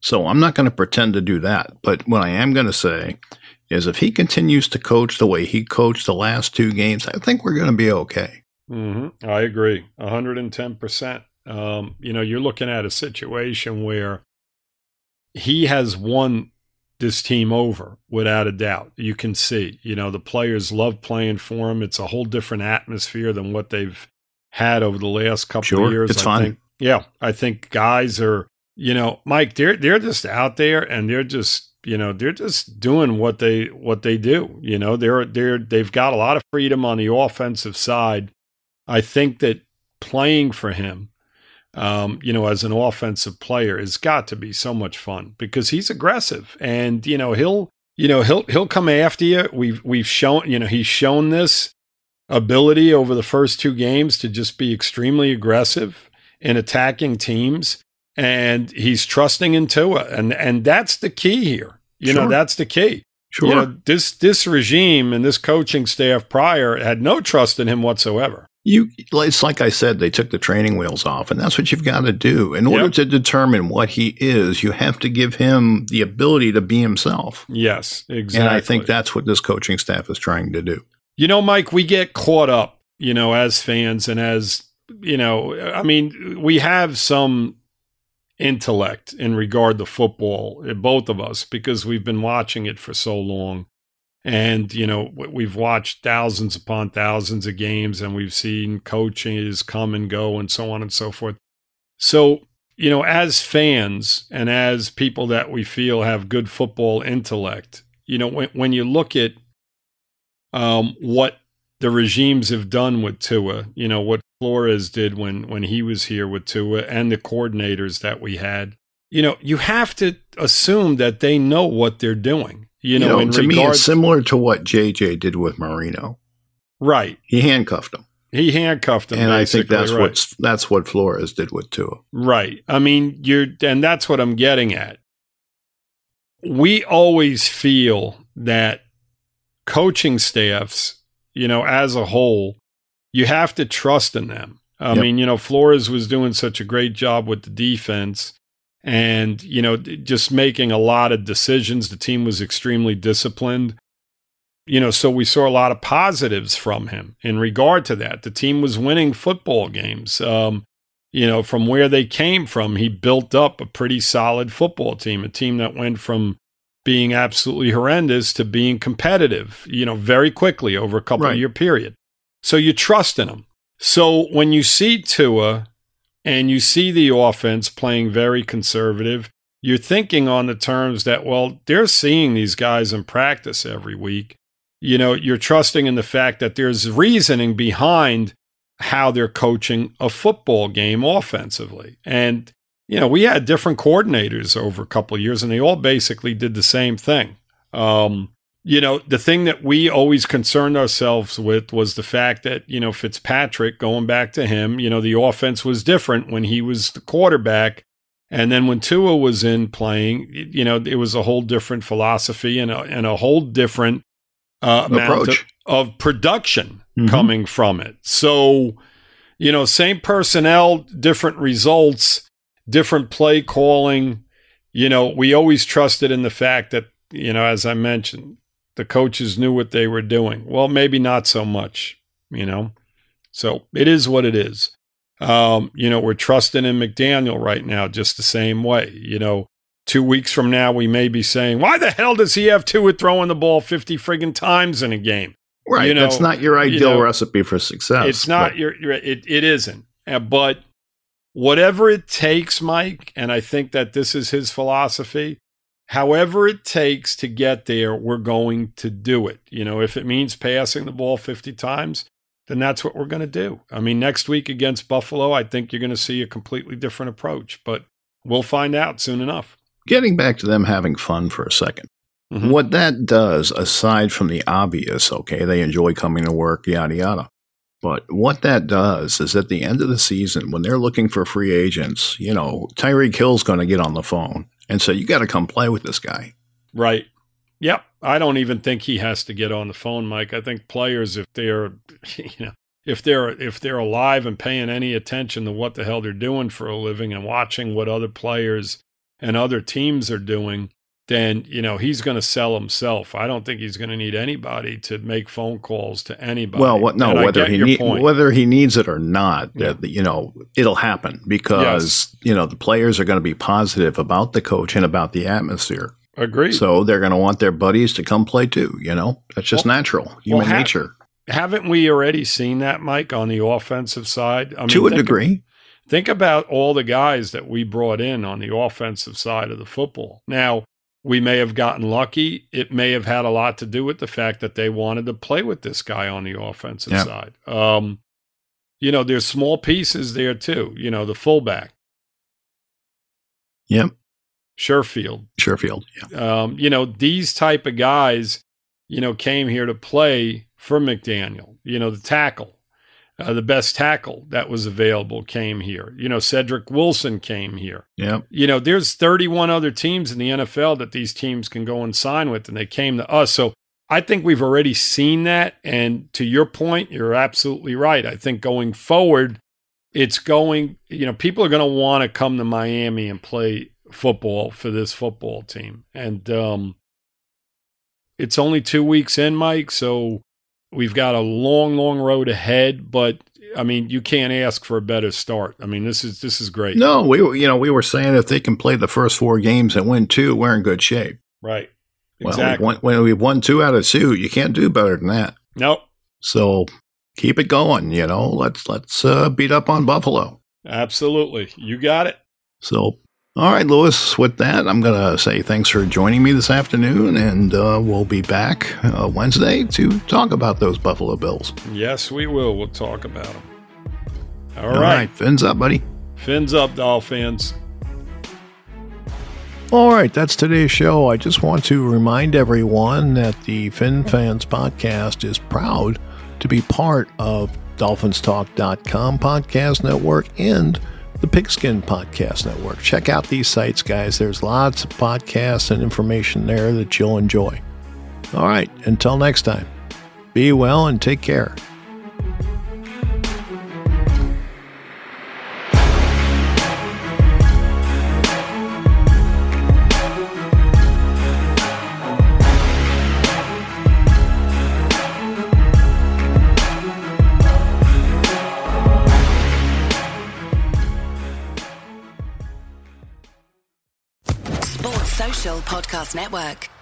Speaker 3: So I'm not going to pretend to do that. But what I am going to say is if he continues to coach the way he coached the last two games, I think we're going to be okay.
Speaker 4: hmm I agree, hundred and ten percent. Um, you know, you're looking at a situation where he has won this team over without a doubt. You can see, you know, the players love playing for him. It's a whole different atmosphere than what they've had over the last couple
Speaker 3: Sure,
Speaker 4: of years.
Speaker 3: it's
Speaker 4: I
Speaker 3: fun.
Speaker 4: Think, yeah, I think guys are, you know, Mike, they're they're just out there and they're just you know they're just doing what they what they do you know they're they're they've got a lot of freedom on the offensive side i think that playing for him um, you know as an offensive player has got to be so much fun because he's aggressive and you know he'll you know he'll he'll come after you we've we've shown you know he's shown this ability over the first two games to just be extremely aggressive in attacking teams and he's trusting in Tua, and and that's the key here. You know, that's the key.
Speaker 3: Sure.
Speaker 4: You know, this this regime and this coaching staff prior had no trust in him whatsoever.
Speaker 3: You, it's like I said, they took the training wheels off, and that's what you've got to do. In order
Speaker 4: Yep.
Speaker 3: to determine what he is, you have to give him the ability to be himself.
Speaker 4: Yes, exactly.
Speaker 3: And I think that's what this coaching staff is trying to do.
Speaker 4: You know, Mike, we get caught up, you know, as fans and as, you know, I mean, we have some intellect in regard to football, eh, both of us, because we've been watching it for so long. And, you know, we've watched thousands upon thousands of games and we've seen coaches come and go and so on and so forth. So, you know, as fans and as people that we feel have good football intellect, you know, when, when you look at um, what the regimes have done with Tua, you know, what Flores did when, when he was here with Tua and the coordinators that we had, you know, you have to assume that they know what they're doing, you know, in
Speaker 3: to me, it's similar to what JJ did with Marino.
Speaker 4: right.
Speaker 3: He handcuffed him,
Speaker 4: He handcuffed him.
Speaker 3: and I think that's
Speaker 4: right.
Speaker 3: what that's what Flores did with Tua.
Speaker 4: Right. I mean, you're, and that's what I'm getting at. We always feel that coaching staffs, you know, as a whole, you have to trust in them. I
Speaker 3: Yep.
Speaker 4: mean, you know, Flores was doing such a great job with the defense and, you know, just making a lot of decisions. The team was extremely disciplined. You know, so we saw a lot of positives from him in regard to that. The team was winning football games. Um, you know, from where they came from, he built up a pretty solid football team, a team that went from being absolutely horrendous to being competitive, you know, very quickly over a couple
Speaker 3: Right.
Speaker 4: of year period. So you trust in him. So when you see Tua and you see the offense playing very conservative, you're thinking on the terms that, well, they're seeing these guys in practice every week. You know, you're trusting in the fact that there's reasoning behind how they're coaching a football game offensively. And, you know, we had different coordinators over a couple years, and they all basically did the same thing. Um, you know, the thing that we always concerned ourselves with was the fact that, you know, Fitzpatrick, going back to him, you know, the offense was different when he was the quarterback. And then when Tua was in playing, you know, it was a whole different philosophy and a, and a whole different uh, amount of,
Speaker 3: Approach.
Speaker 4: of production
Speaker 3: Mhm.
Speaker 4: coming from it. So, you know, same personnel, different results, different play calling. You know, we always trusted in the fact that, you know, as I mentioned, the coaches knew what they were doing. Well, maybe not so much, you know. So it is what it is. Um, you know, we're trusting in McDaniel right now just the same way. You know, two weeks from now, we may be saying, why the hell does he have two with throwing the ball 50 friggin' times in a game?
Speaker 3: Right.
Speaker 4: You know,
Speaker 3: That's not your
Speaker 4: you
Speaker 3: ideal
Speaker 4: know,
Speaker 3: recipe for success.
Speaker 4: it's not
Speaker 3: but-
Speaker 4: your, your it, it isn't Uh, but whatever it takes mike and i think that this is his philosophy however it takes to get there we're going to do it you know if it means passing the ball 50 times then that's what we're going to do i mean next week against buffalo i think you're going to see a completely different approach but we'll find out soon enough
Speaker 3: Getting back to them having fun for a 2nd
Speaker 4: Mhm.
Speaker 3: What that does, aside from the obvious, okay, they enjoy coming to work, yada, yada. But what that does is at the end of the season, when they're looking for free agents, you know, Tyreek Hill's going to get on the phone and say, you got to come play with this guy.
Speaker 4: Right. Yep. I don't even think he has to get on the phone, Mike. I think players, if they're, you know, if they're if they're alive and paying any attention to what the hell they're doing for a living and watching what other players and other teams are doing, then you know he's going to sell himself. I don't think he's going to need anybody to make phone calls to anybody.
Speaker 3: Well, what, no,
Speaker 4: And
Speaker 3: whether he need, whether he needs it or not,
Speaker 4: Yeah.
Speaker 3: that you know, it'll happen because you know the players are going to be positive about the coach and about the atmosphere.
Speaker 4: Agreed.
Speaker 3: So they're going to want their buddies to come play too. You know, that's just
Speaker 4: Well-
Speaker 3: natural, human
Speaker 4: ha-
Speaker 3: nature
Speaker 4: Haven't we already seen that, Mike, on the offensive side? I mean,
Speaker 3: to a
Speaker 4: think of-
Speaker 3: degree.
Speaker 4: Think about all the guys that we brought in on the offensive side of the football. Now, we may have gotten lucky. It may have had a lot to do with the fact that they wanted to play with this guy on the offensive
Speaker 3: Yeah.
Speaker 4: side. Um, you know, there's small pieces there too. You know, the fullback,
Speaker 3: Yep,
Speaker 4: Sherfield.
Speaker 3: Sherfield. Yeah,
Speaker 4: Um, you know, these type of guys, you know, came here to play for McDaniel. You know, the tackle, uh, the best tackle that was available came here. You know, Cedric Wilson came here.
Speaker 3: yep.
Speaker 4: you know, there's 31 other teams in the NFL that these teams can go and sign with, and they came to us. So I think we've already seen that. And to your point, you're absolutely right. I think going forward, it's going, you know, people are going to want to come to Miami and play football for this football team. And um, it's only two weeks in, Mike. So we've got a long, long road ahead. But I mean, you can't ask for a better start. I mean, this is this is great.
Speaker 3: No, we were, you know, we were saying if they can play the first four games and win two, we're in good shape.
Speaker 4: Right.
Speaker 3: Well,
Speaker 4: Exactly.
Speaker 3: won, when we've won two out of two, you can't do better than that.
Speaker 4: nope.
Speaker 3: So keep it going. You know, let's let's uh, beat up on Buffalo.
Speaker 4: Absolutely. You got it.
Speaker 3: So, all right, Louis. With that, I'm gonna say thanks for joining me this afternoon, and uh, we'll be back uh, Wednesday to talk about those Buffalo Bills.
Speaker 4: Yes, we will. We'll talk about them.
Speaker 3: All right, fins up, buddy.
Speaker 4: Fins up, Dolphins.
Speaker 3: All right, that's today's show. I just want to remind everyone that the Fin Fans podcast is proud to be part of DolphinsTalk.com podcast network and the Pigskin Podcast Network. Check out these sites, guys. There's lots of podcasts and information there that you'll enjoy. All right, until next time, be well and take care.
Speaker 1: Podcast Network.